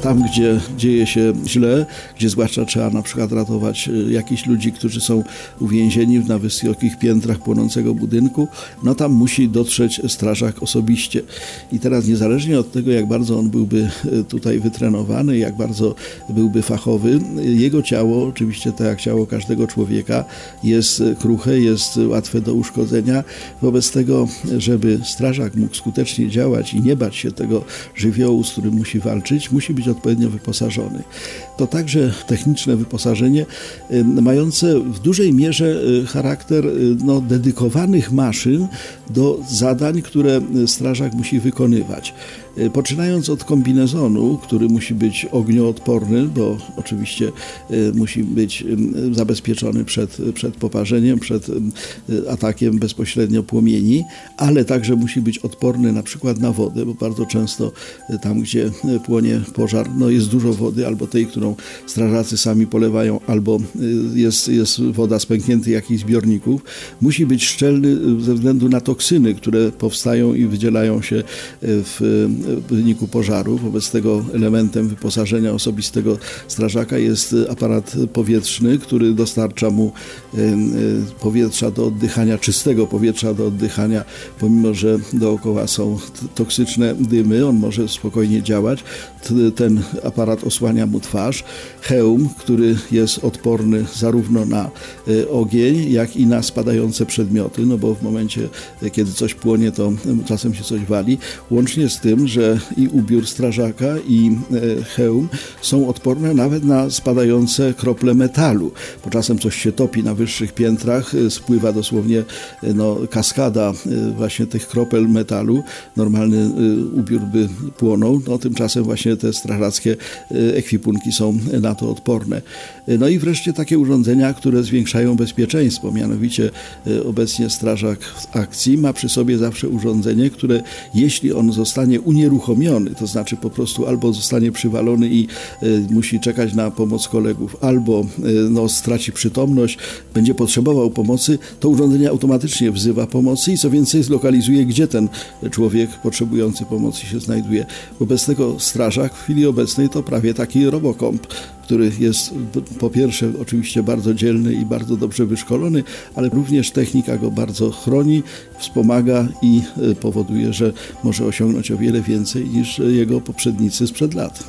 tam, gdzie dzieje się źle, gdzie zwłaszcza trzeba na przykład ratować y, jakichś ludzi, którzy są uwięzieni na wysokich piętrach płonącego budynku, no tam musi dotrzeć strażak osobiście. I teraz niezależnie od tego, jak bardzo on byłby y, tutaj wytrenowany, jak bardzo byłby fachowy, jego ciało, oczywiście tak jak ciało każdego człowieka, jest kruche, jest łatwe do uszkodzenia. Wobec tego, żeby strażak mógł skutecznie działać i nie bać się tego żywiołu, z którym musi walczyć, musi być odpowiednio wyposażony. To także techniczne wyposażenie mające w dużej mierze y, charakter y, no, dedykowanych maszyn do zadań, które strażak musi wykonywać. Y, poczynając od kombinezonu, który musi być ognioodporny, bo oczywiście musi być zabezpieczony przed, przed poparzeniem, przed atakiem bezpośrednio płomieni, ale także musi być odporny na przykład na wodę, bo bardzo często tam, gdzie płonie pożar, no jest dużo wody, albo tej, którą strażacy sami polewają, albo y, jest, jest woda z pękniętych jakichś zbiorników, musi być szczelny y, ze względu na toksyny, które powstają i wydzielają się y, w wyniku pożaru. Wobec tego elementem wyposażenia osobistego strażaka jest aparat powietrzny, który dostarcza mu powietrza do oddychania, czystego powietrza do oddychania, pomimo że dookoła są toksyczne dymy, on może spokojnie działać. Ten aparat osłania mu twarz, hełm, który jest odporny zarówno na e, ogień, jak i na spadające przedmioty, no bo w momencie, e, kiedy coś płonie, to czasem się coś wali, łącznie z tym, że i ubiór strażaka, i hełm są odporne nawet na spadające krople metalu, bo czasem coś się topi na wyższych piętrach, spływa dosłownie no, kaskada właśnie tych kropel metalu, normalny ubiór by płonął, no tymczasem właśnie te strażaki strażackie y, ekwipunki są na to odporne. Y, no i wreszcie takie urządzenia, które zwiększają bezpieczeństwo, mianowicie y, obecnie strażak w akcji ma przy sobie zawsze urządzenie, które jeśli on zostanie unieruchomiony, to znaczy po prostu albo zostanie przywalony i musi czekać na pomoc kolegów, albo no, straci przytomność, będzie potrzebował pomocy, to urządzenie automatycznie wzywa pomocy i co więcej zlokalizuje, gdzie ten człowiek potrzebujący pomocy się znajduje. Wobec tego strażak w chwili obecnej to prawie taki robokomp, który jest po pierwsze oczywiście bardzo dzielny i bardzo dobrze wyszkolony, ale również technika go bardzo chroni, wspomaga i e, powoduje, że może osiągnąć o wiele więcej niż jego poprzednicy sprzed lat.